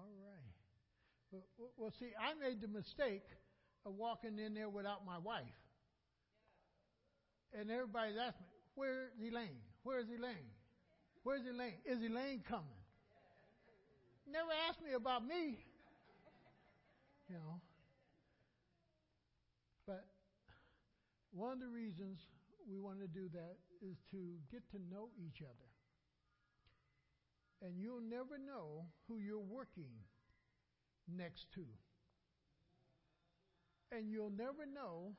All right. Well, see, I made the mistake of walking in there without my wife. And everybody's asking me, where's Elaine? Where's Elaine? Where's Elaine? Is Elaine coming? Never asked me about me. You know. But one of the reasons we want to do that is to get to know each other. And you'll never know who you're working next to. And you'll never know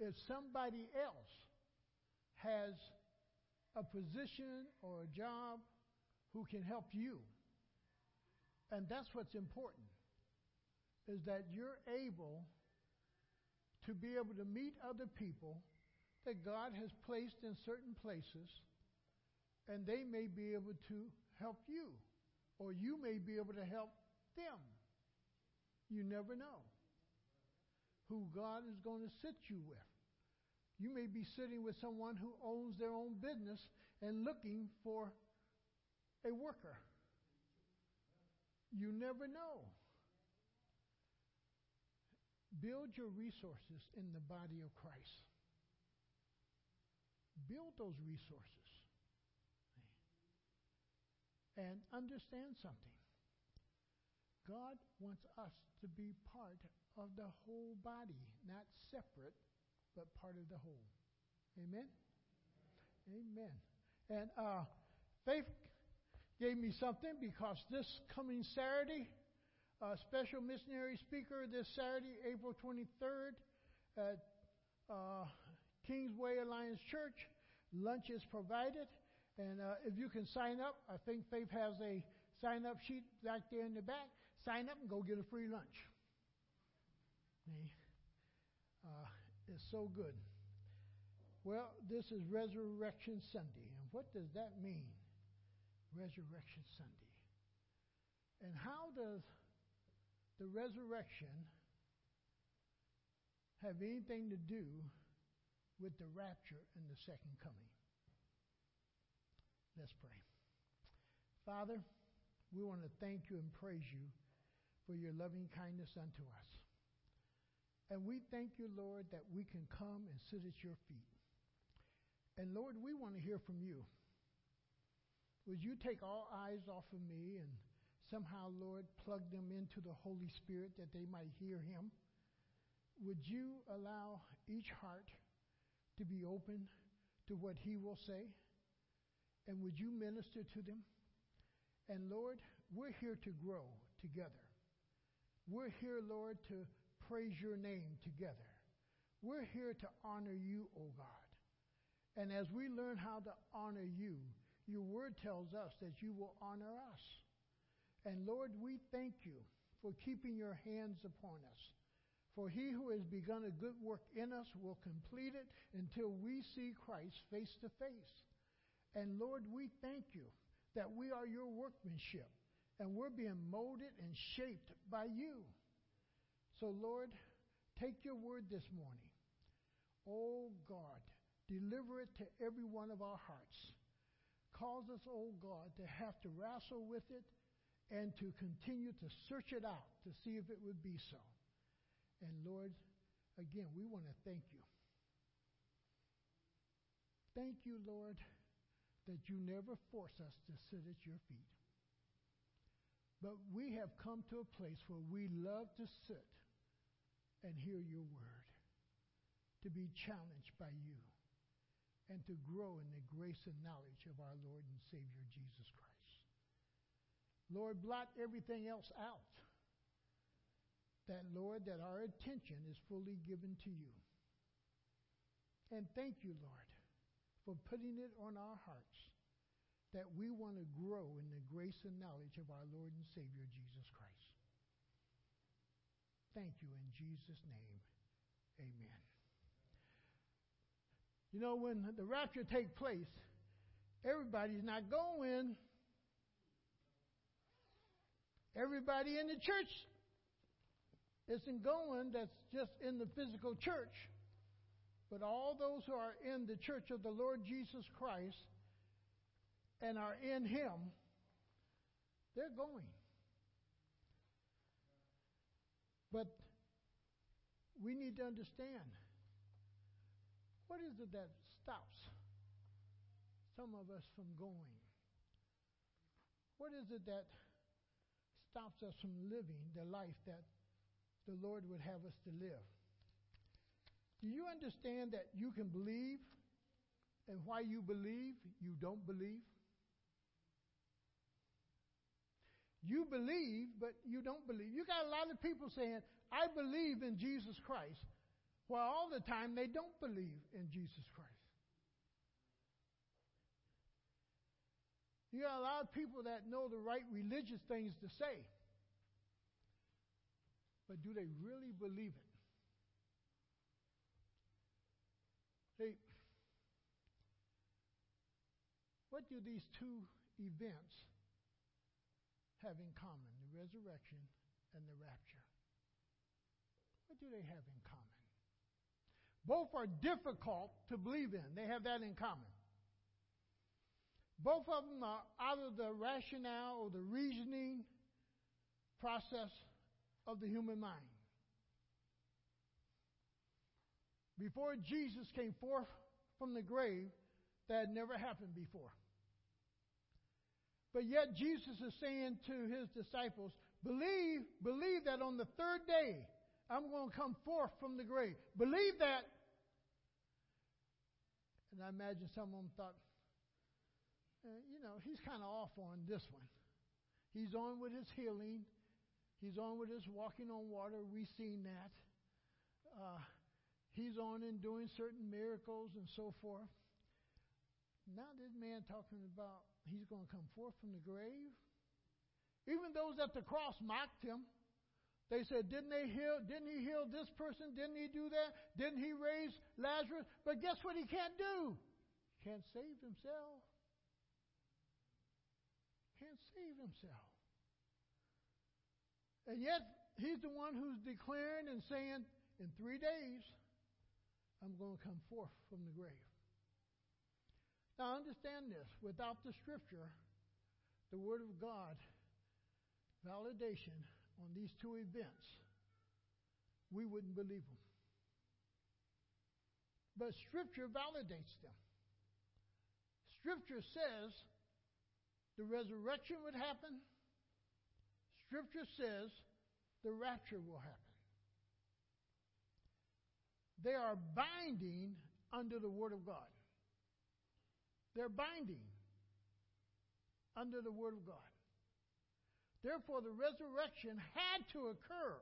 if somebody else has a position or a job who can help you. And that's what's important is that you're able to be able to meet other people that God has placed in certain places and they may be able to help you or you may be able to help them. You never know who God is going to sit you with. You may be sitting with someone who owns their own business and looking for a worker. You never know. Build your resources in the body of Christ. Build those resources. And understand something. God wants us to be part of the whole body, not separate, but part of the whole. Amen? Amen. And uh, Faith gave me something because this coming Saturday, a special missionary speaker this Saturday, April 23rd, at uh, Kingsway Alliance Church. Lunch is provided. And uh, if you can sign up, I think Faith has a sign up sheet back there in the back. Sign up and go get a free lunch. Uh, it's so good. Well, this is Resurrection Sunday. And what does that mean? Resurrection Sunday. And how does the resurrection have anything to do with the rapture and the second coming? Let's pray. Father, we want to thank you and praise you for your loving kindness unto us. And we thank you, Lord, that we can come and sit at your feet. And Lord, we want to hear from you. Would you take all eyes off of me and somehow, Lord, plug them into the Holy Spirit that they might hear him? Would you allow each heart to be open to what he will say? And would you minister to them? And Lord, we're here to grow together. We're here, Lord, to praise your name together. We're here to honor you, O God. And as we learn how to honor you, your word tells us that you will honor us. And Lord, we thank you for keeping your hands upon us. For he who has begun a good work in us will complete it until we see Christ face to face. And Lord, we thank you that we are your workmanship and we're being molded and shaped by you. So, Lord, take your word this morning. Oh God, deliver it to every one of our hearts. Cause us, oh God, to have to wrestle with it and to continue to search it out to see if it would be so. And Lord, again, we want to thank you. Thank you, Lord, that you never force us to sit at your feet. But we have come to a place where we love to sit and hear your word, to be challenged by you, and to grow in the grace and knowledge of our Lord and Savior Jesus Christ. Lord, blot everything else out. That, Lord, that our attention is fully given to you. And thank you, Lord, for putting it on our hearts that we want to grow in the grace and knowledge of our Lord and Savior Jesus Christ. Thank you in Jesus' name. Amen. You know, when the rapture takes place, everybody's not going. Everybody in the church isn't going that's just in the physical church. But all those who are in the church of the Lord Jesus Christ and are in Him, they're going. But we need to understand what is it that stops some of us from going? What is it that stops us from living the life that the Lord would have us to live? Do you understand that you can believe, and why you believe, you don't believe? You believe, but you don't believe. You got a lot of people saying, I believe in Jesus Christ, while all the time they don't believe in Jesus Christ. You got a lot of people that know the right religious things to say, but do they really believe it? See, what do these two events have in common the resurrection and the rapture. What do they have in common? Both are difficult to believe in. They have that in common. Both of them are out of the rationale or the reasoning process of the human mind. Before Jesus came forth from the grave, that had never happened before. But yet Jesus is saying to his disciples, believe, believe that on the third day I'm going to come forth from the grave. Believe that. And I imagine some of them thought, uh, you know, he's kind of off on this one. He's on with his healing. He's on with his walking on water. We've seen that. Uh, he's on in doing certain miracles and so forth. Now this man talking about he's going to come forth from the grave. Even those at the cross mocked him. They said, Didn't they heal? Didn't he heal this person? Didn't he do that? Didn't he raise Lazarus? But guess what he can't do? Can't save himself. Can't save himself. And yet he's the one who's declaring and saying, In three days, I'm going to come forth from the grave. Now, understand this without the scripture, the Word of God, validation on these two events, we wouldn't believe them. But Scripture validates them. Scripture says the resurrection would happen. Scripture says the rapture will happen. They are binding under the Word of God. They're binding under the Word of God. Therefore, the resurrection had to occur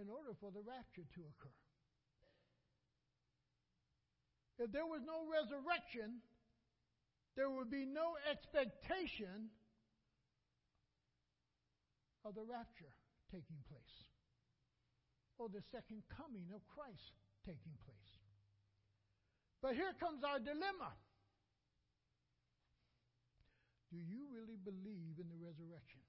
in order for the rapture to occur. If there was no resurrection, there would be no expectation of the rapture taking place or the second coming of Christ taking place. But here comes our dilemma. Do you really believe in the resurrection?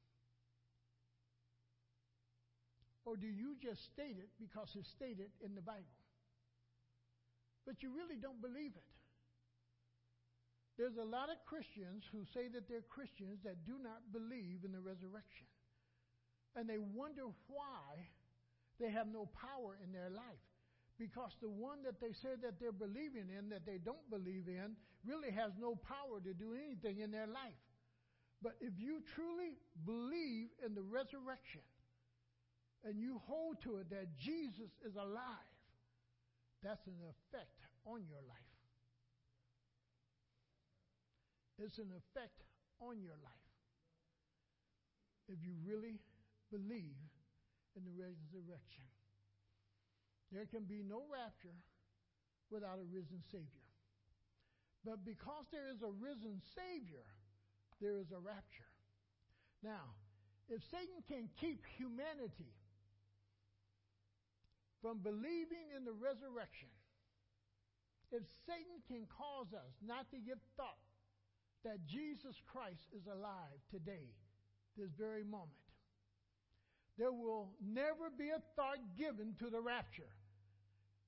Or do you just state it because it's stated in the Bible? But you really don't believe it. There's a lot of Christians who say that they're Christians that do not believe in the resurrection. And they wonder why they have no power in their life because the one that they say that they're believing in, that they don't believe in, really has no power to do anything in their life. But if you truly believe in the resurrection and you hold to it that Jesus is alive, that's an effect on your life. It's an effect on your life. If you really believe in the resurrection. There can be no rapture without a risen Savior. But because there is a risen Savior, there is a rapture. Now, if Satan can keep humanity from believing in the resurrection, if Satan can cause us not to give thought that Jesus Christ is alive today, this very moment, there will never be a thought given to the rapture.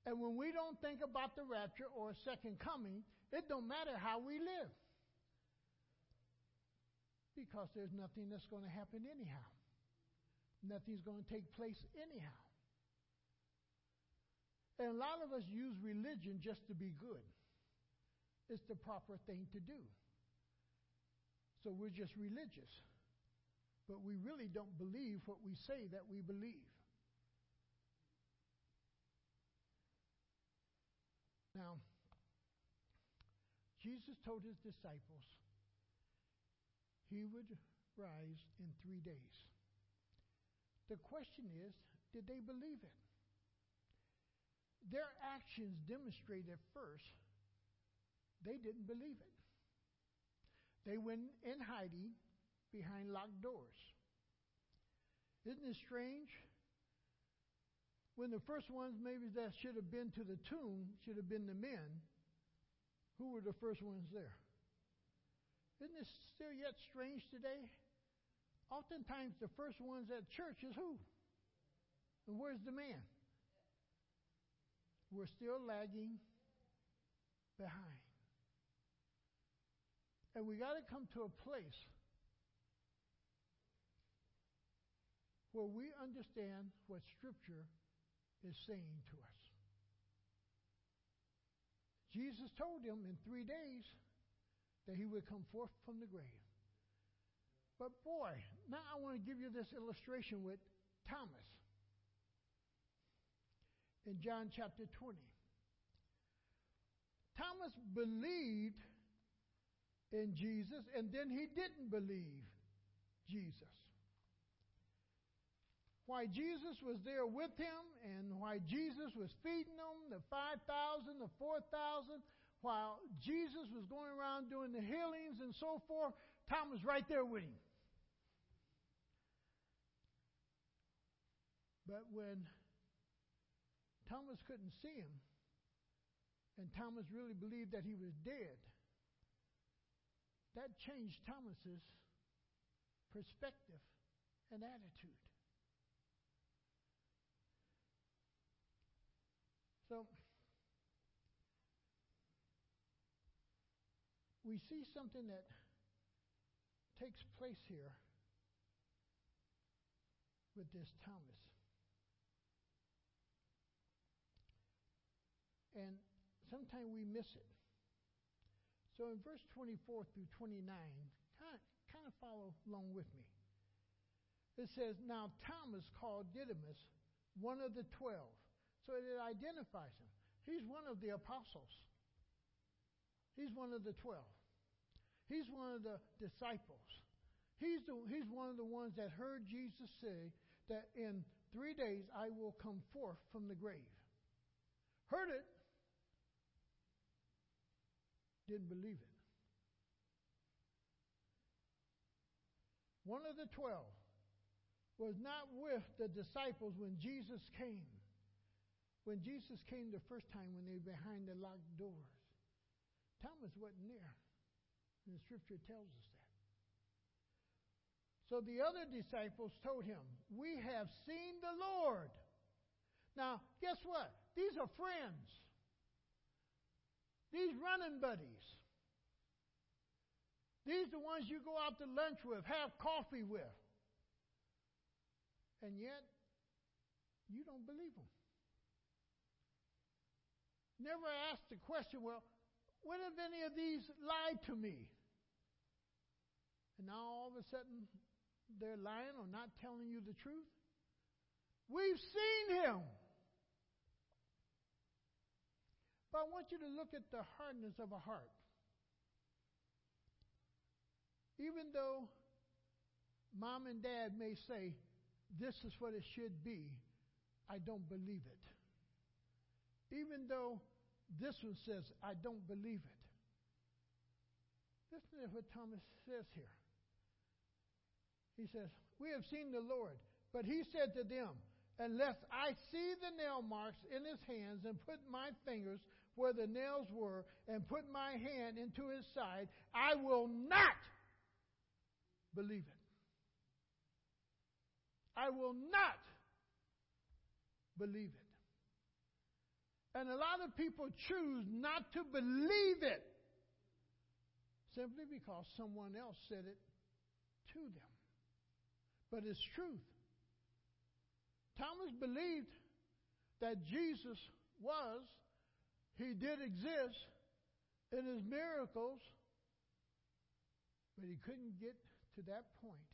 And when we don't think about the rapture or a second coming, it don't matter how we live. Because there's nothing that's going to happen anyhow. nothing's going to take place anyhow. And a lot of us use religion just to be good. It's the proper thing to do. So we're just religious. But we really don't believe what we say that we believe. Now, Jesus told his disciples he would rise in three days. The question is, did they believe it? Their actions demonstrated at first they didn't believe it. They went in hiding behind locked doors. Isn't it strange? When the first ones, maybe that should have been to the tomb, should have been the men, who were the first ones there? Isn't this still yet strange today? Oftentimes, the first ones at church is who? And where's the man? We're still lagging behind. And we got to come to a place where we understand what Scripture is saying to us. Jesus told them in three days that he would come forth from the grave. But boy, now I want to give you this illustration with Thomas in John chapter 20. Thomas believed in Jesus, and then he didn't believe Jesus. Why Jesus was there with him, and why Jesus was feeding them, the 5,000, the 4,000, while Jesus was going around doing the healings and so forth, Tom was right there with him. But when Thomas couldn't see him, and Thomas really believed that he was dead, that changed Thomas's perspective and attitude. So we see something that takes place here with this Thomas. And sometimes we miss it. So in verse 24 through 29, kind of, kind of follow along with me. It says, Now Thomas called Didymus, one of the twelve. So it identifies him. He's one of the apostles. He's one of the twelve. He's one of the disciples. He's, the, he's one of the ones that heard Jesus say that in three days I will come forth from the grave. Heard it, didn't believe it. One of the twelve was not with the disciples when Jesus came. When Jesus came the first time, when they were behind the locked doors, Thomas wasn't there. And the scripture tells us that. So the other disciples told him, We have seen the Lord. Now, guess what? These are friends. These running buddies. These are the ones you go out to lunch with, have coffee with. And yet, you don't believe them. Never asked the question, well, when have any of these lied to me? And now all of a sudden, they're lying or not telling you the truth? We've seen him. But I want you to look at the hardness of a heart. Even though mom and dad may say, this is what it should be, I don't believe it. Even though this one says, I don't believe it. Listen to what Thomas says here. He says, We have seen the Lord. But he said to them, Unless I see the nail marks in his hands and put my fingers where the nails were and put my hand into his side, I will not believe it. I will not believe it. And a lot of people choose not to believe it simply because someone else said it to them. But it's truth. Thomas believed that Jesus was, he did exist in his miracles, but he couldn't get to that point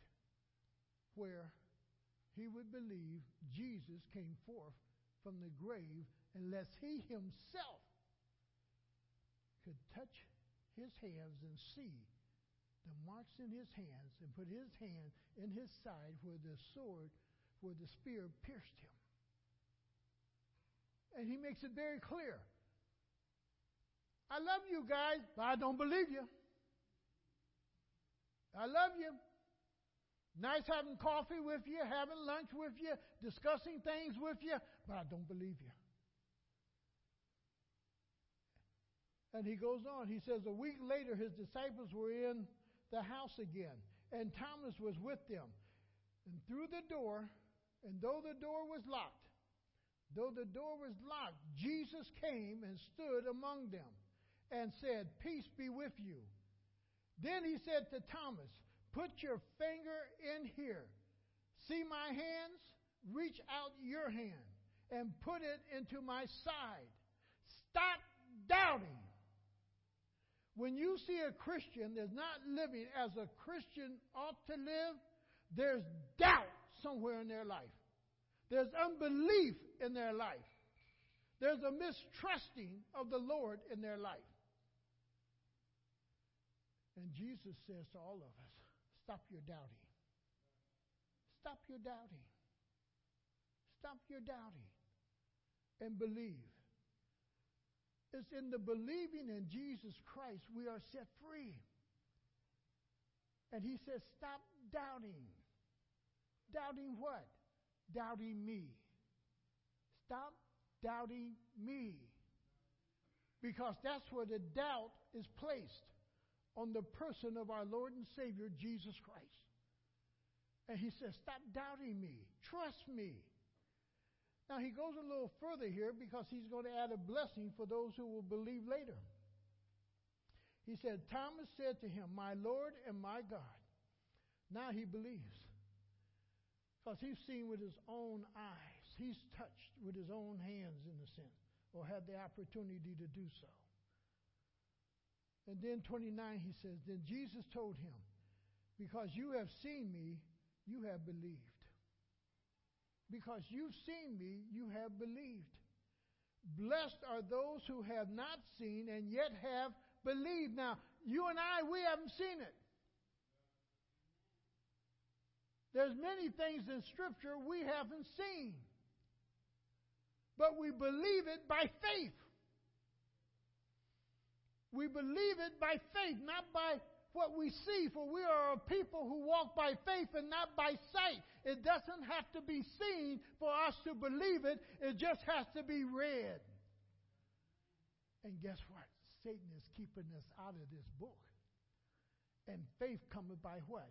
where he would believe Jesus came forth from the grave unless he himself could touch his hands and see the marks in his hands and put his hand in his side where the sword, where the spear pierced him. And he makes it very clear. I love you guys, but I don't believe you. I love you. Nice having coffee with you, having lunch with you, discussing things with you, but I don't believe you. And he goes on. He says, A week later, his disciples were in the house again, and Thomas was with them. And through the door, and though the door was locked, though the door was locked, Jesus came and stood among them and said, Peace be with you. Then he said to Thomas, Put your finger in here. See my hands? Reach out your hand and put it into my side. Stop doubting. When you see a Christian that's not living as a Christian ought to live, there's doubt somewhere in their life. There's unbelief in their life. There's a mistrusting of the Lord in their life. And Jesus says to all of us, stop your doubting. Stop your doubting. Stop your doubting and believe. It's in the believing in Jesus Christ we are set free. And he says, Stop doubting. Doubting what? Doubting me. Stop doubting me. Because that's where the doubt is placed on the person of our Lord and Savior, Jesus Christ. And he says, Stop doubting me. Trust me. Now, he goes a little further here because he's going to add a blessing for those who will believe later. He said, Thomas said to him, My Lord and my God. Now he believes. Because he's seen with his own eyes. He's touched with his own hands, in a sense, or had the opportunity to do so. And then 29, he says, Then Jesus told him, Because you have seen me, you have believed. Because you've seen me, you have believed. Blessed are those who have not seen and yet have believed. Now, you and I, we haven't seen it. There's many things in Scripture we haven't seen. But we believe it by faith. We believe it by faith, not by what we see, for we are a people who walk by faith and not by sight. It doesn't have to be seen for us to believe it, it just has to be read. And guess what? Satan is keeping us out of this book. And faith cometh by what?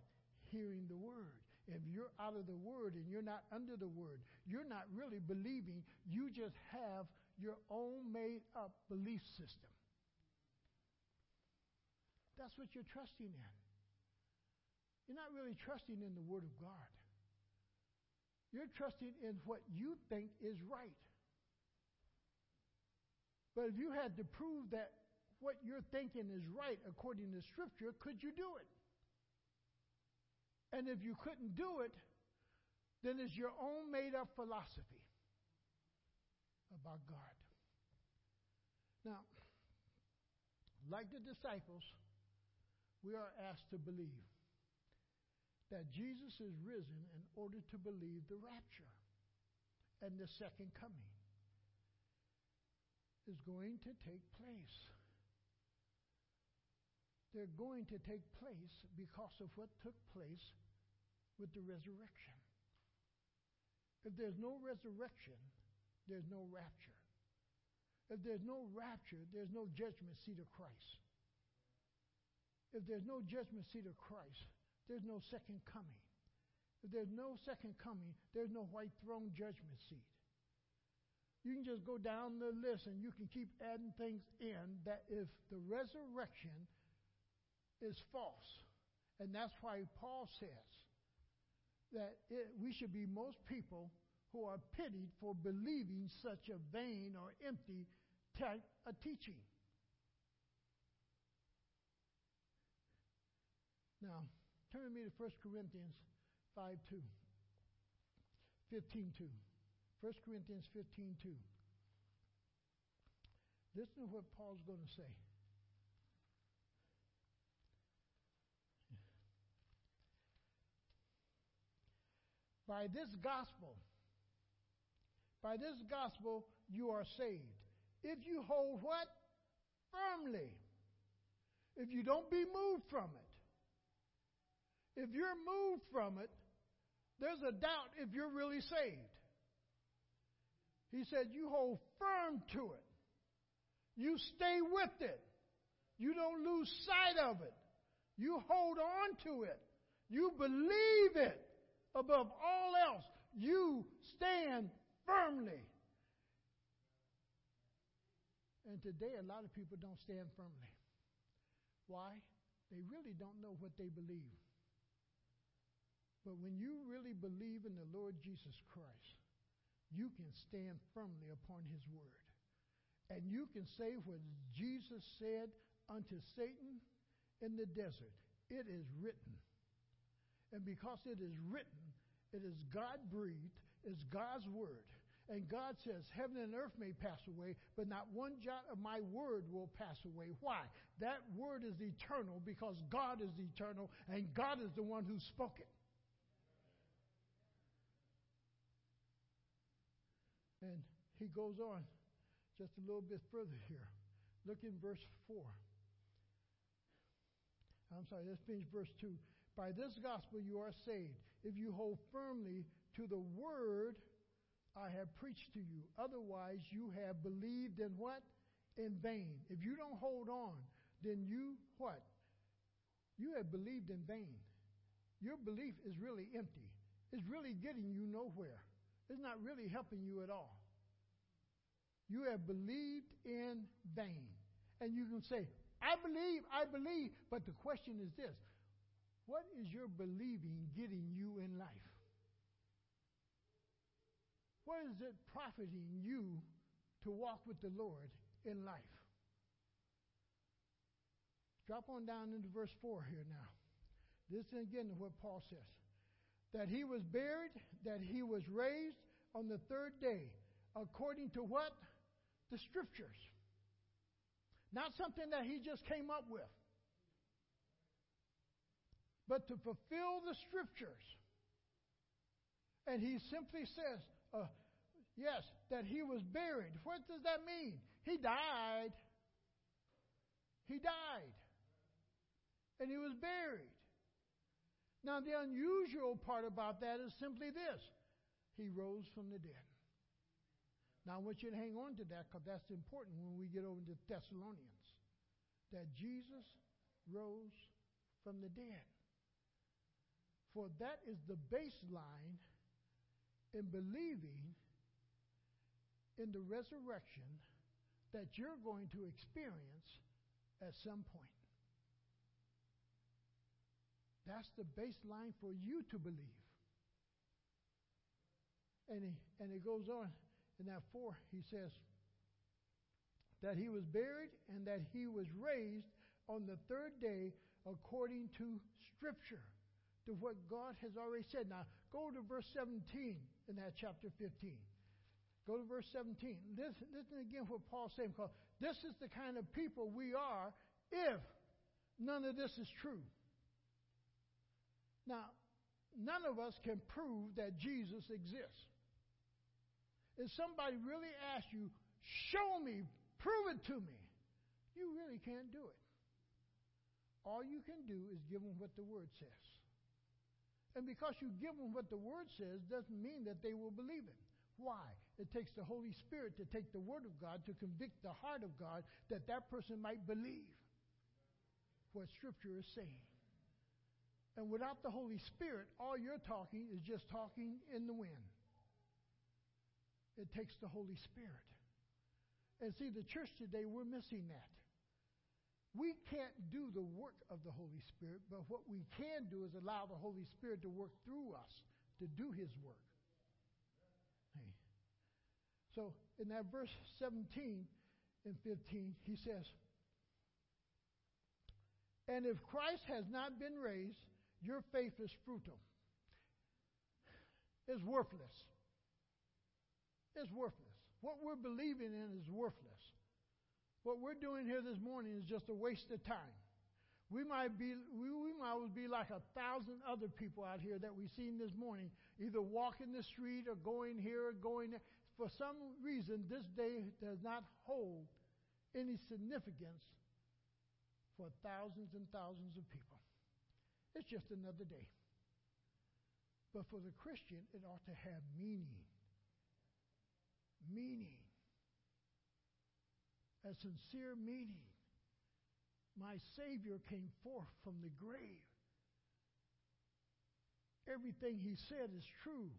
Hearing the word. If you're out of the word and you're not under the word, you're not really believing. You just have your own made up belief system. That's what you're trusting in. You're not really trusting in the Word of God. You're trusting in what you think is right. But if you had to prove that what you're thinking is right according to Scripture, could you do it? And if you couldn't do it, then it's your own made up philosophy about God. Now, like the disciples, we are asked to believe that Jesus is risen in order to believe the rapture and the second coming is going to take place. They're going to take place because of what took place with the resurrection. If there's no resurrection, there's no rapture. If there's no rapture, there's no judgment seat of Christ. If there's no judgment seat of Christ, there's no second coming. If there's no second coming, there's no white throne judgment seat. You can just go down the list and you can keep adding things in that if the resurrection is false, and that's why Paul says that it, we should be most people who are pitied for believing such a vain or empty teaching. Now, turn with me to 1 Corinthians 5 2. 15 2. 1 Corinthians 15 2. Listen to what Paul's going to say. By this gospel, by this gospel you are saved. If you hold what? Firmly. If you don't be moved from it. If you're moved from it, there's a doubt if you're really saved. He said, You hold firm to it. You stay with it. You don't lose sight of it. You hold on to it. You believe it above all else. You stand firmly. And today, a lot of people don't stand firmly. Why? They really don't know what they believe. But when you really believe in the Lord Jesus Christ, you can stand firmly upon his word. And you can say what Jesus said unto Satan in the desert it is written. And because it is written, it is God breathed, it's God's word. And God says, Heaven and earth may pass away, but not one jot of my word will pass away. Why? That word is eternal because God is eternal and God is the one who spoke it. And he goes on just a little bit further here. Look in verse 4. I'm sorry, let's finish verse 2. By this gospel you are saved, if you hold firmly to the word I have preached to you. Otherwise, you have believed in what? In vain. If you don't hold on, then you what? You have believed in vain. Your belief is really empty. It's really getting you nowhere. It's not really helping you at all. You have believed in vain. And you can say, I believe, I believe. But the question is this what is your believing getting you in life? What is it profiting you to walk with the Lord in life? Drop on down into verse 4 here now. This is again what Paul says that he was buried, that he was raised on the third day, according to what? The scriptures. Not something that he just came up with, but to fulfill the scriptures. And he simply says, uh, yes, that he was buried. What does that mean? He died. He died. And he was buried. Now, the unusual part about that is simply this He rose from the dead. Now, I want you to hang on to that because that's important when we get over to Thessalonians. That Jesus rose from the dead. For that is the baseline in believing in the resurrection that you're going to experience at some point. That's the baseline for you to believe. And he, and it goes on in that four, he says that he was buried and that he was raised on the third day according to Scripture, to what God has already said. Now, go to verse 17 in that chapter 15. Go to verse 17. Listen, listen again what Paul's saying, because this is the kind of people we are if none of this is true. Now, none of us can prove that Jesus exists. If somebody really asks you, show me, prove it to me, you really can't do it. All you can do is give them what the Word says. And because you give them what the Word says doesn't mean that they will believe it. Why? It takes the Holy Spirit to take the Word of God to convict the heart of God that that person might believe what Scripture is saying. And without the Holy Spirit, all you're talking is just talking in the wind. It takes the Holy Spirit. And see, the church today, we're missing that. We can't do the work of the Holy Spirit, but what we can do is allow the Holy Spirit to work through us to do His work. Hey. So in that verse 17 and 15, he says, And if Christ has not been raised, your faith is futile. It's worthless. It's worthless. What we're believing in is worthless. What we're doing here this morning is just a waste of time. We might be we, we might be like a thousand other people out here that we've seen this morning, either walking the street or going here or going there. For some reason, this day does not hold any significance for thousands and thousands of people. It's just another day. But for the Christian, it ought to have meaning. Meaning. A sincere meaning. My Savior came forth from the grave. Everything he said is true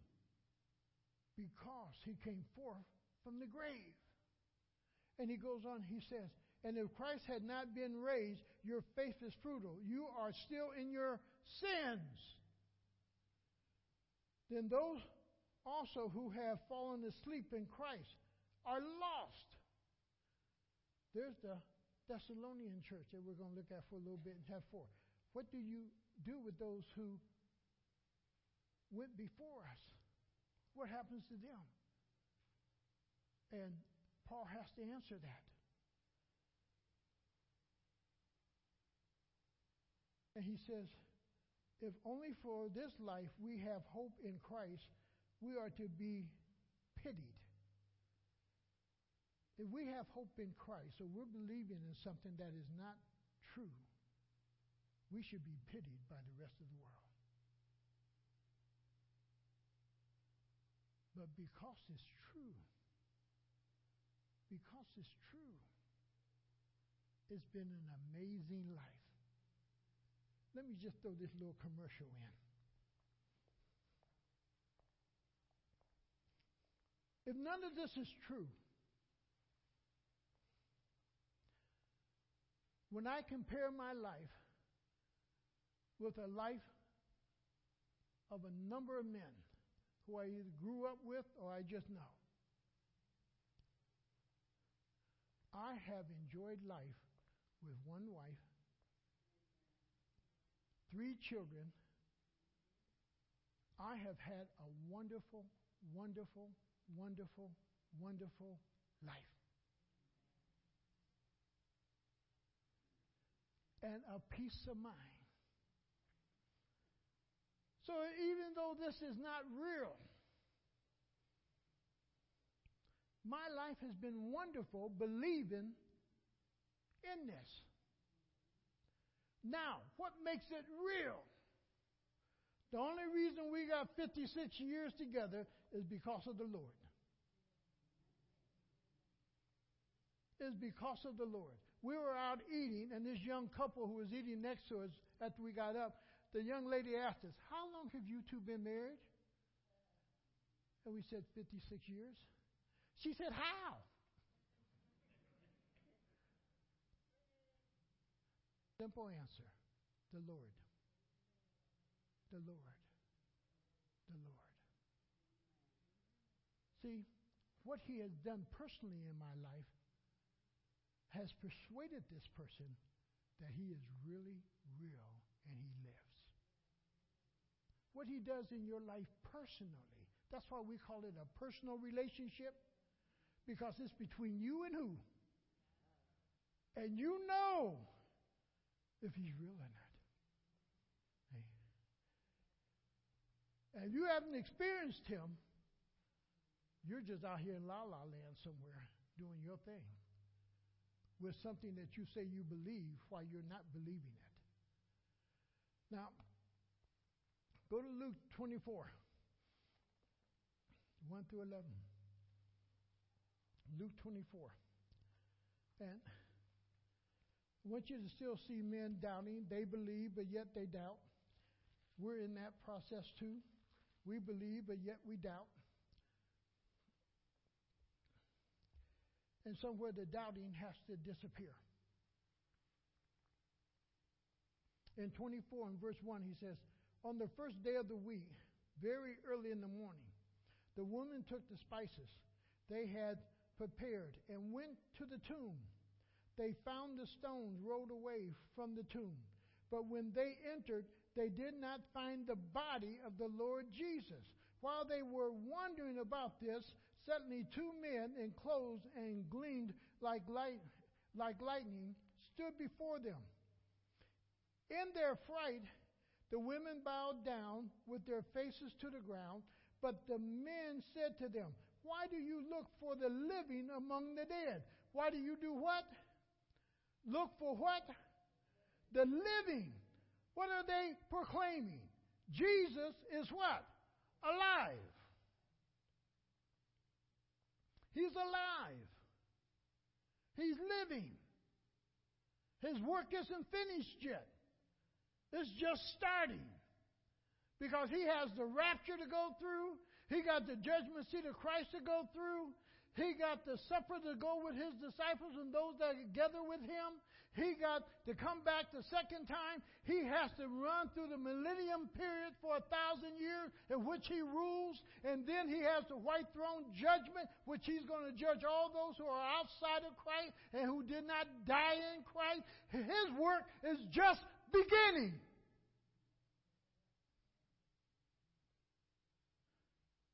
because he came forth from the grave. And he goes on, he says, And if Christ had not been raised, your faith is futile. You are still in your sins. Then those also who have fallen asleep in Christ are lost. There's the Thessalonian church that we're going to look at for a little bit and have four. What do you do with those who went before us? What happens to them? And Paul has to answer that. And he says, if only for this life we have hope in Christ, we are to be pitied. If we have hope in Christ, so we're believing in something that is not true, we should be pitied by the rest of the world. But because it's true, because it's true, it's been an amazing life. Let me just throw this little commercial in. If none of this is true, when I compare my life with the life of a number of men who I either grew up with or I just know, I have enjoyed life with one wife, three children. I have had a wonderful, wonderful, wonderful, wonderful life. And a peace of mind. So even though this is not real, my life has been wonderful believing in this. Now, what makes it real? The only reason we got 56 years together is because of the Lord. Is because of the Lord. We were out eating, and this young couple who was eating next to us after we got up, the young lady asked us, How long have you two been married? And we said, 56 years. She said, How? Simple answer the Lord. The Lord. The Lord. See, what He has done personally in my life has persuaded this person that He is really real and He lives what He does in your life personally. That's why we call it a personal relationship, because it's between you and who? And you know if He's real or not. And you haven't experienced Him, you're just out here in la la land somewhere doing your thing with something that you say you believe while you're not believing it. Now, Go to Luke 24, 1 through 11. Luke 24. And I want you to still see men doubting. They believe, but yet they doubt. We're in that process too. We believe, but yet we doubt. And somewhere the doubting has to disappear. In 24 and verse 1, he says, on the first day of the week, very early in the morning, The woman took the spices they had prepared and went to the tomb. They found the stones rolled away from the tomb. But when they entered, they did not find the body of the Lord Jesus. While they were wondering about this, suddenly two men in clothes and gleamed like, light, like lightning stood before them. In their fright, the women bowed down with their faces to the ground, but the men said to them, Why do you look for the living among the dead? Why do you do what? Look for what? The living. What are they proclaiming? Jesus is what? Alive. He's alive. He's living. His work isn't finished yet. It's just starting. Because he has the rapture to go through. He got the judgment seat of Christ to go through. He got the supper to go with his disciples and those that gather with him. He got to come back the second time. He has to run through the millennium period for a thousand years in which he rules. And then he has the white throne judgment, which he's going to judge all those who are outside of Christ and who did not die in Christ. His work is just beginning.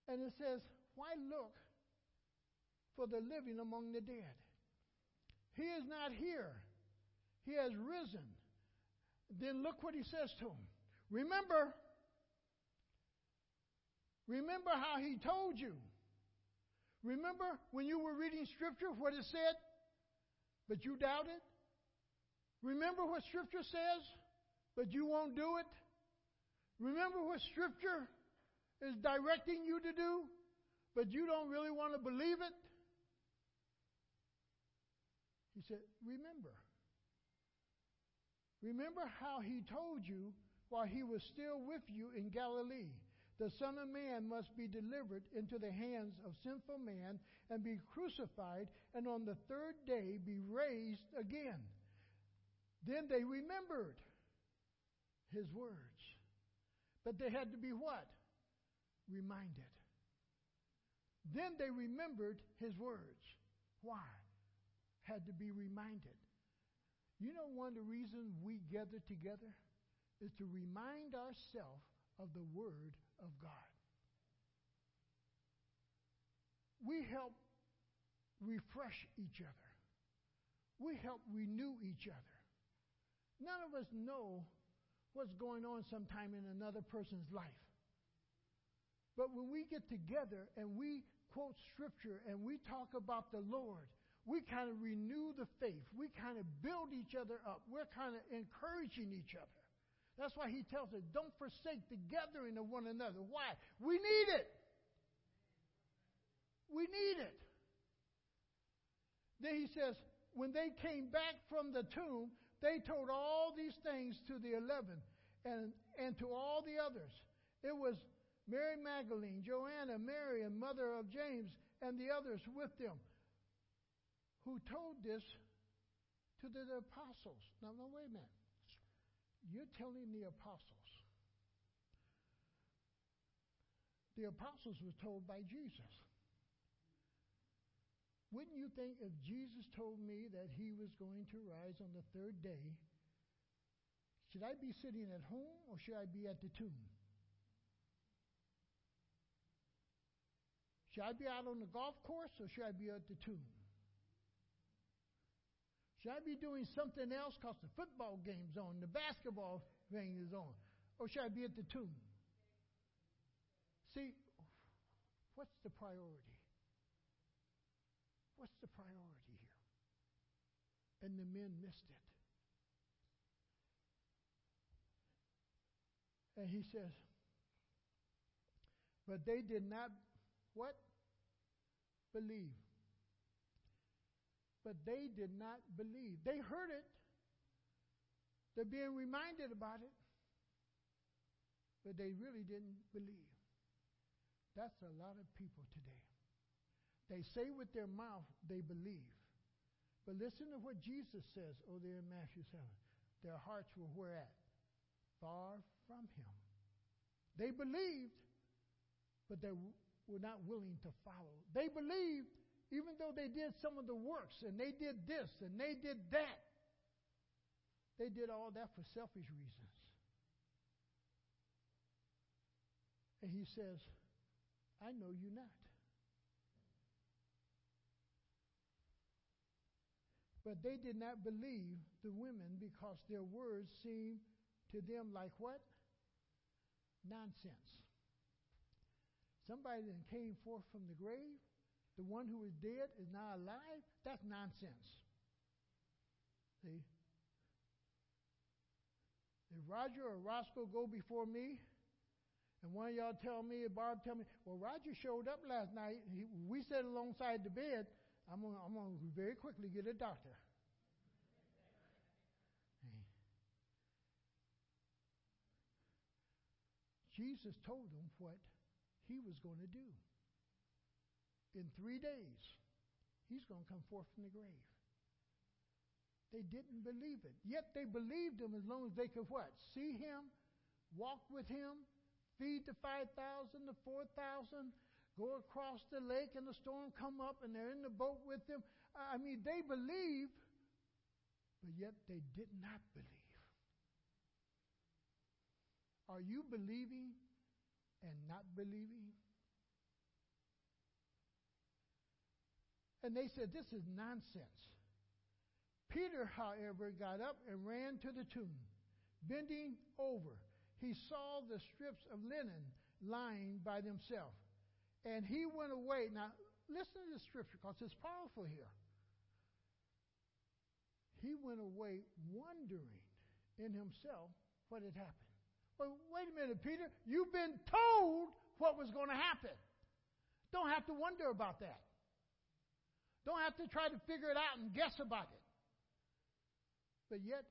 And it says, Why look for the living among the dead? He is not here. He has risen. Then look what he says to him. Remember, remember how he told you. Remember when you were reading scripture what it said, but you doubted? Remember what scripture says, but you won't do it? Remember what scripture is directing you to do, but you don't really want to believe it? He said, Remember. Remember how he told you while he was still with you in Galilee. The Son of Man must be delivered into the hands of sinful man and be crucified, and on the third day be raised again. Then they remembered his words. But they had to be what? reminded. Then they remembered his words. Why? Had to be reminded. You know, one of the reasons we gather together is to remind ourselves of the Word of God. We help refresh each other, we help renew each other. None of us know what's going on sometime in another person's life. But when we get together and we quote scripture and we talk about the Lord, we kind of renew the faith. We kind of build each other up. We're kind of encouraging each other. That's why he tells us, don't forsake the gathering of one another. Why? We need it. We need it. Then he says, when they came back from the tomb, they told all these things to the eleven and, and to all the others. It was Mary Magdalene, Joanna, Mary, and mother of James, and the others with them, who told this to the apostles. Now, no, wait a minute. You're telling the apostles. The apostles were told by Jesus. Wouldn't you think if Jesus told me that he was going to rise on the third day, should I be sitting at home or should I be at the tomb? Should I be out on the golf course or should I be at the tomb? Should I be doing something else because the football game's on, the basketball thing is on? Or should I be at the tomb? See, what's the priority? What's the priority here? And the men missed it. And he says, but they did not what? believe. But they did not believe. They heard it. They're being reminded about it. But they really didn't believe. That's a lot of people today. They say with their mouth they believe. But listen to what Jesus says over there in Matthew 7. Their hearts were where at? Far from him. They believed, but they were not willing to follow. They believed, even though they did some of the works and they did this and they did that, they did all that for selfish reasons. And he says, I know you not. But they did not believe the women because their words seemed to them like what? Nonsense. Somebody that came forth from the grave, the one who is dead is now alive, that's nonsense. See? If Roger or Roscoe go before me, and one of y'all tell me, Barb tell me, well, Roger showed up last night. He, we sat alongside the bed. I'm going I'm to very quickly get a doctor. Jesus told them what he was going to do. In three days, he's going to come forth from the grave. They didn't believe it. Yet they believed him as long as they could what? See him, walk with him, feed the 5,000, the 4,000, go across the lake and the storm come up and they're in the boat with him. I mean, they believed, but yet they did not believe. Are you believing and not believing? And they said, This is nonsense. Peter, however, got up and ran to the tomb. Bending over, he saw the strips of linen lying by themselves. And he went away. Now, listen to the scripture because it's powerful here. He went away wondering in himself what had happened. Well, wait a minute, Peter. You've been told what was going to happen. Don't have to wonder about that. Don't have to try to figure it out and guess about it. But yet,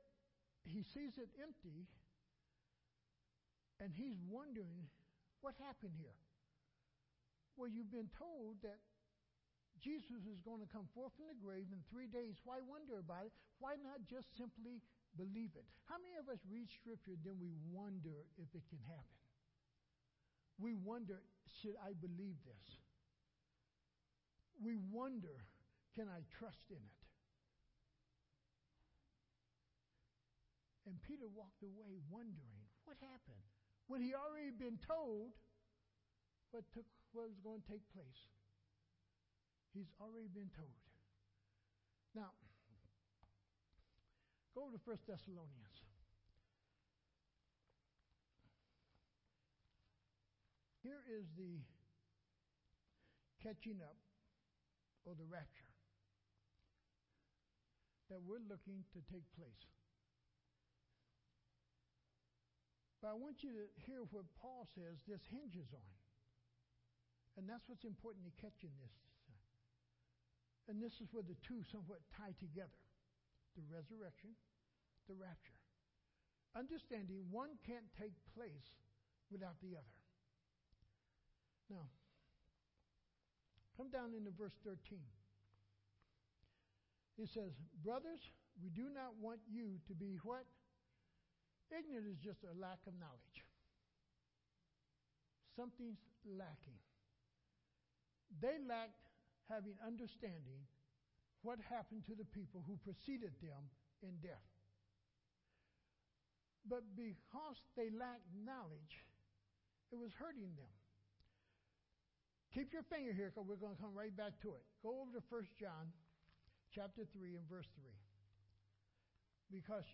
he sees it empty and he's wondering what happened here. Well, you've been told that Jesus is going to come forth from the grave in three days. Why wonder about it? Why not just simply believe it. How many of us read Scripture, then we wonder if it can happen? We wonder, should I believe this? We wonder, can I trust in it? And Peter walked away wondering, what happened? When he already been told what took what was going to take place. He's already been told. Now, Go to 1 Thessalonians. Here is the catching up or the rapture that we're looking to take place. But I want you to hear what Paul says this hinges on. And that's what's important to catch in this. And this is where the two somewhat tie together the resurrection the rapture. Understanding one can't take place without the other. Now, come down into verse 13. It says, Brothers, we do not want you to be what? Ignorant is just a lack of knowledge. Something's lacking. They lacked having understanding what happened to the people who preceded them in death. But because they lacked knowledge, it was hurting them. Keep your finger here because we're going to come right back to it. Go over to 1 John chapter 3 and verse 3. Because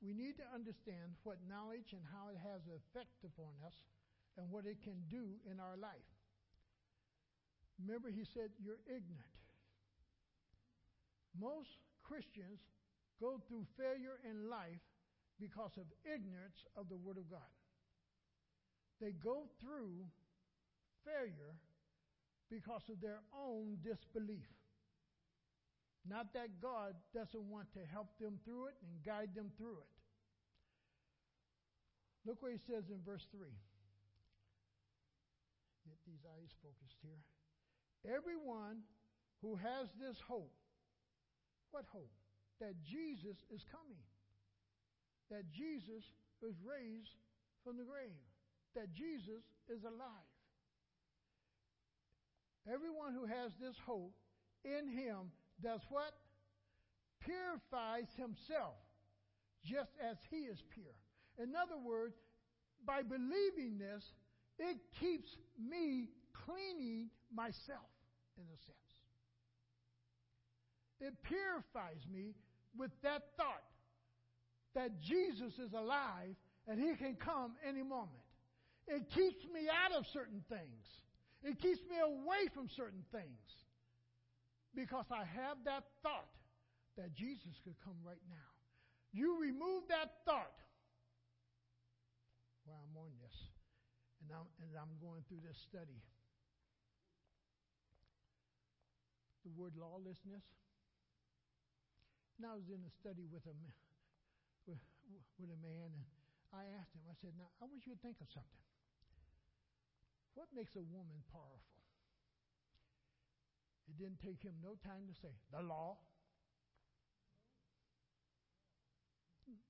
we need to understand what knowledge and how it has an effect upon us and what it can do in our life. Remember, he said, You're ignorant. Most Christians go through failure in life because of ignorance of the Word of God. They go through failure because of their own disbelief. Not that God doesn't want to help them through it and guide them through it. Look what he says in verse 3. Get these eyes focused here. Everyone who has this hope, what hope? That Jesus is coming that Jesus was raised from the grave, that Jesus is alive. Everyone who has this hope in him does what? Purifies himself just as he is pure. In other words, by believing this, it keeps me cleaning myself, in a sense. It purifies me with that thought that Jesus is alive and he can come any moment. It keeps me out of certain things. It keeps me away from certain things because I have that thought that Jesus could come right now. You remove that thought while I'm on this, and I'm, and I'm going through this study. The word lawlessness. Now I was in a study with a with, with a man, and I asked him. I said, "Now I want you to think of something. What makes a woman powerful? It didn't take him no time to say, the law.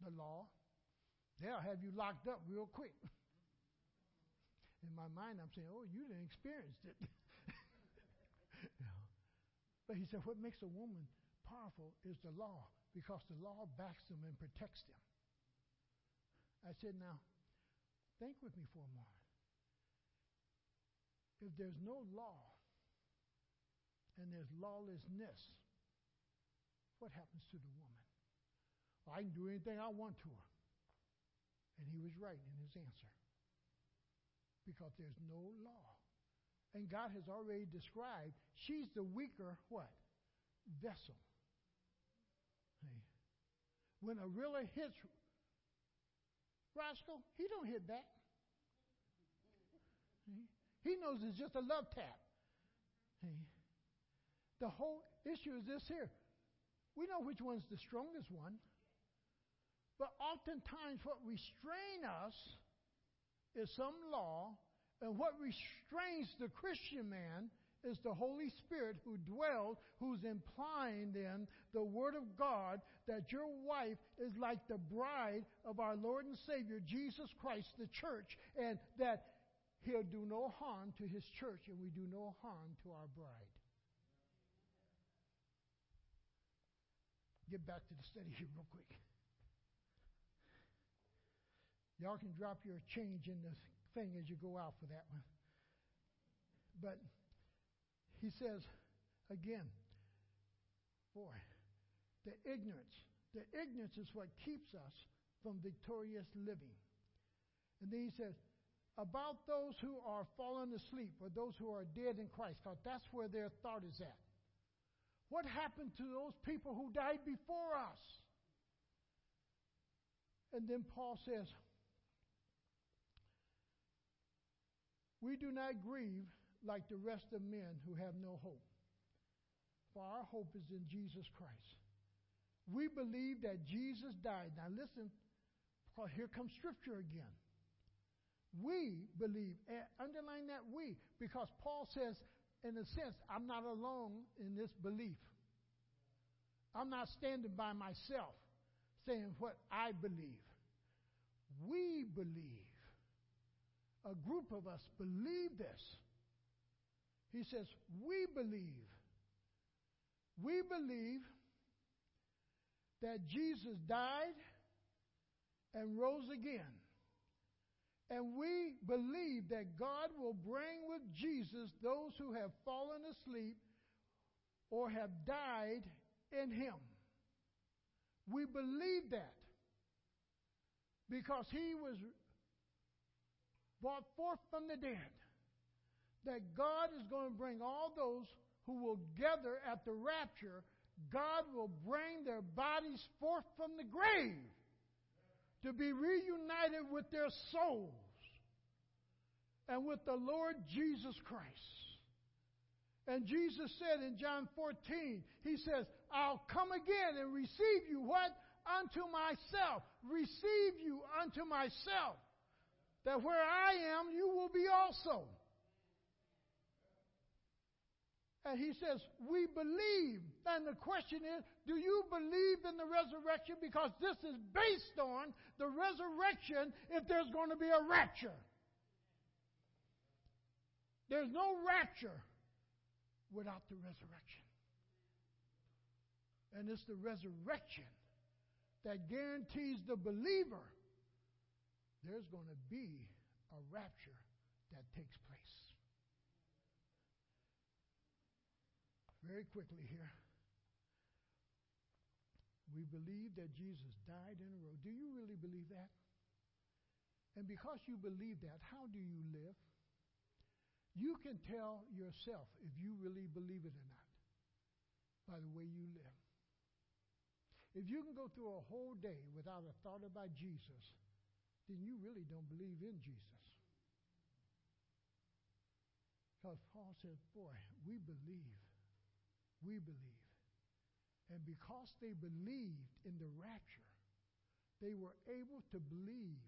The law. They'll have you locked up real quick. In my mind, I'm saying, oh, you didn't experience it. But he said, what makes a woman powerful is the law, because the law backs them and protects them. I said, now, think with me for a moment if there's no law and there's lawlessness, what happens to the woman? Well, I can do anything I want to her. And he was right in his answer. Because there's no law. And God has already described she's the weaker what? Vessel. Hey. When a really hits Roscoe, he don't hit back. He knows it's just a love tap. The whole issue is this here. We know which one's the strongest one, but oftentimes what restrains us is some law, and what restrains the Christian man is the Holy Spirit who dwells, who's implying then the Word of God that your wife is like the bride of our Lord and Savior, Jesus Christ, the church, and that He'll do no harm to his church, and we do no harm to our bride. Get back to the study here, real quick. Y'all can drop your change in the thing as you go out for that one. But he says again, boy, the ignorance, the ignorance is what keeps us from victorious living. And then he says, about those who are fallen asleep or those who are dead in Christ, because that's where their thought is at. What happened to those people who died before us? And then Paul says, We do not grieve like the rest of men who have no hope, for our hope is in Jesus Christ. We believe that Jesus died. Now listen, here comes Scripture again. We believe, underline that we, because Paul says, in a sense, I'm not alone in this belief. I'm not standing by myself saying what I believe. We believe. A group of us believe this. He says, We believe. We believe that Jesus died and rose again. And we believe that God will bring with Jesus those who have fallen asleep or have died in Him. We believe that because He was brought forth from the dead. That God is going to bring all those who will gather at the rapture, God will bring their bodies forth from the grave to be reunited with their souls and with the Lord Jesus Christ. And Jesus said in John 14, He says, I'll come again and receive you what? Unto myself. Receive you unto myself. That where I am, you will be also. And he says, We believe. And the question is, do you believe in the resurrection? Because this is based on the resurrection if there's going to be a rapture. There's no rapture without the resurrection. And it's the resurrection that guarantees the believer there's going to be a rapture that takes place. Very quickly here. We believe that Jesus died in a row. Do you really believe that? And because you believe that, how do you live? You can tell yourself if you really believe it or not by the way you live. If you can go through a whole day without a thought about Jesus, then you really don't believe in Jesus. Because Paul says, Boy, we believe. We believe. And because they believed in the rapture, they were able to believe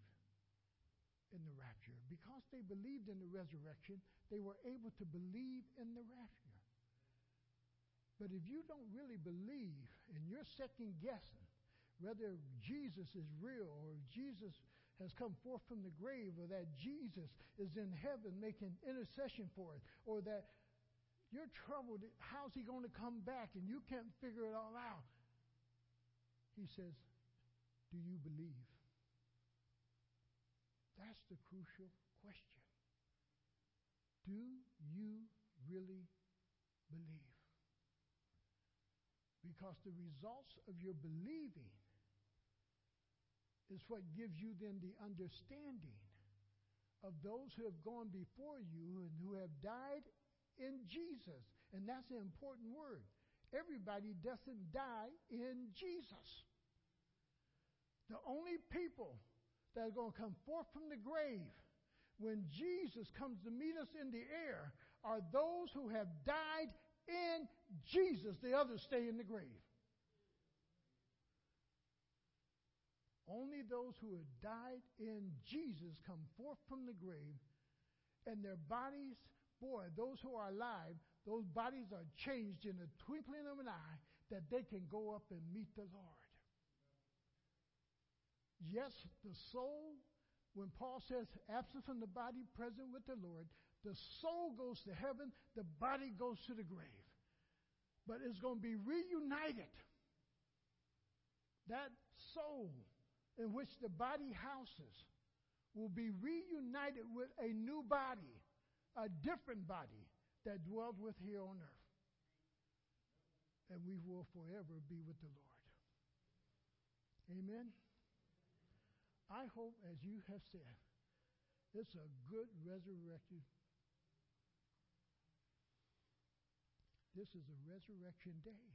in the rapture. Because they believed in the resurrection, they were able to believe in the rapture. But if you don't really believe and you're second guessing whether Jesus is real or Jesus has come forth from the grave or that Jesus is in heaven making intercession for us or that you're troubled. How's he going to come back? And you can't figure it all out. He says, Do you believe? That's the crucial question. Do you really believe? Because the results of your believing is what gives you then the understanding of those who have gone before you and who have died in Jesus. And that's an important word. Everybody doesn't die in Jesus. The only people that are going to come forth from the grave when Jesus comes to meet us in the air are those who have died in Jesus. The others stay in the grave. Only those who have died in Jesus come forth from the grave, and their bodies boy, those who are alive, those bodies are changed in the twinkling of an eye that they can go up and meet the Lord. Yes, the soul, when Paul says absent from the body, present with the Lord, the soul goes to heaven, the body goes to the grave. But it's going to be reunited. That soul in which the body houses will be reunited with a new body a different body that dwells with here on earth. And we will forever be with the Lord. Amen. I hope, as you have said, it's a good resurrection. This is a resurrection day.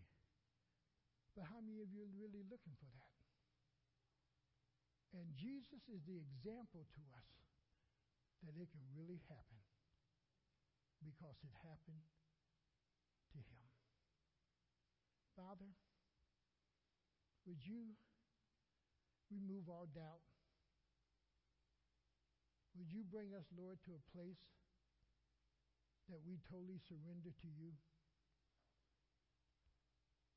But how many of you are really looking for that? And Jesus is the example to us that it can really happen because it happened to him. Father, would you remove all doubt? Would you bring us, Lord, to a place that we totally surrender to you?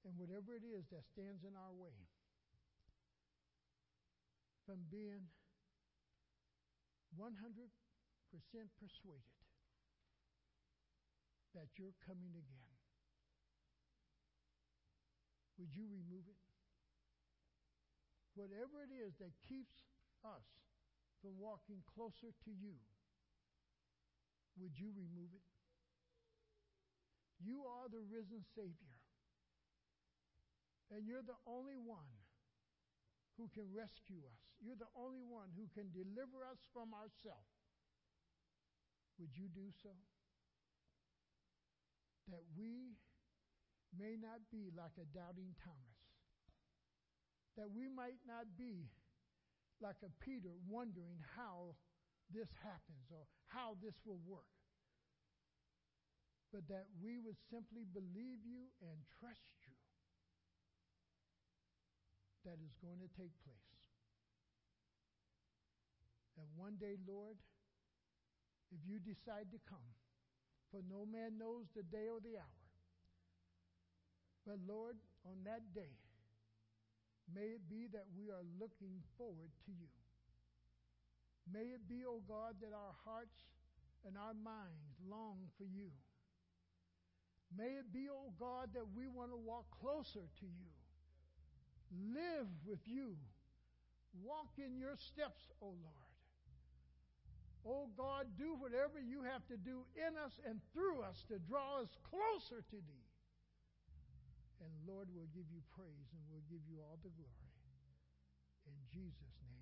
And whatever it is that stands in our way from being 100% persuaded that you're coming again. Would you remove it? Whatever it is that keeps us from walking closer to you, would you remove it? You are the risen Savior. And you're the only one who can rescue us. You're the only one who can deliver us from ourselves. Would you do so? That we may not be like a doubting Thomas, that we might not be like a Peter wondering how this happens or how this will work, but that we would simply believe you and trust you that is going to take place. And one day, Lord, if you decide to come, for no man knows the day or the hour. But Lord, on that day, may it be that we are looking forward to you. May it be, O oh God, that our hearts and our minds long for you. May it be, oh God, that we want to walk closer to you, live with you, walk in your steps, oh Lord. Oh God, do whatever you have to do in us and through us to draw us closer to thee. And Lord, we'll give you praise and we'll give you all the glory. In Jesus' name.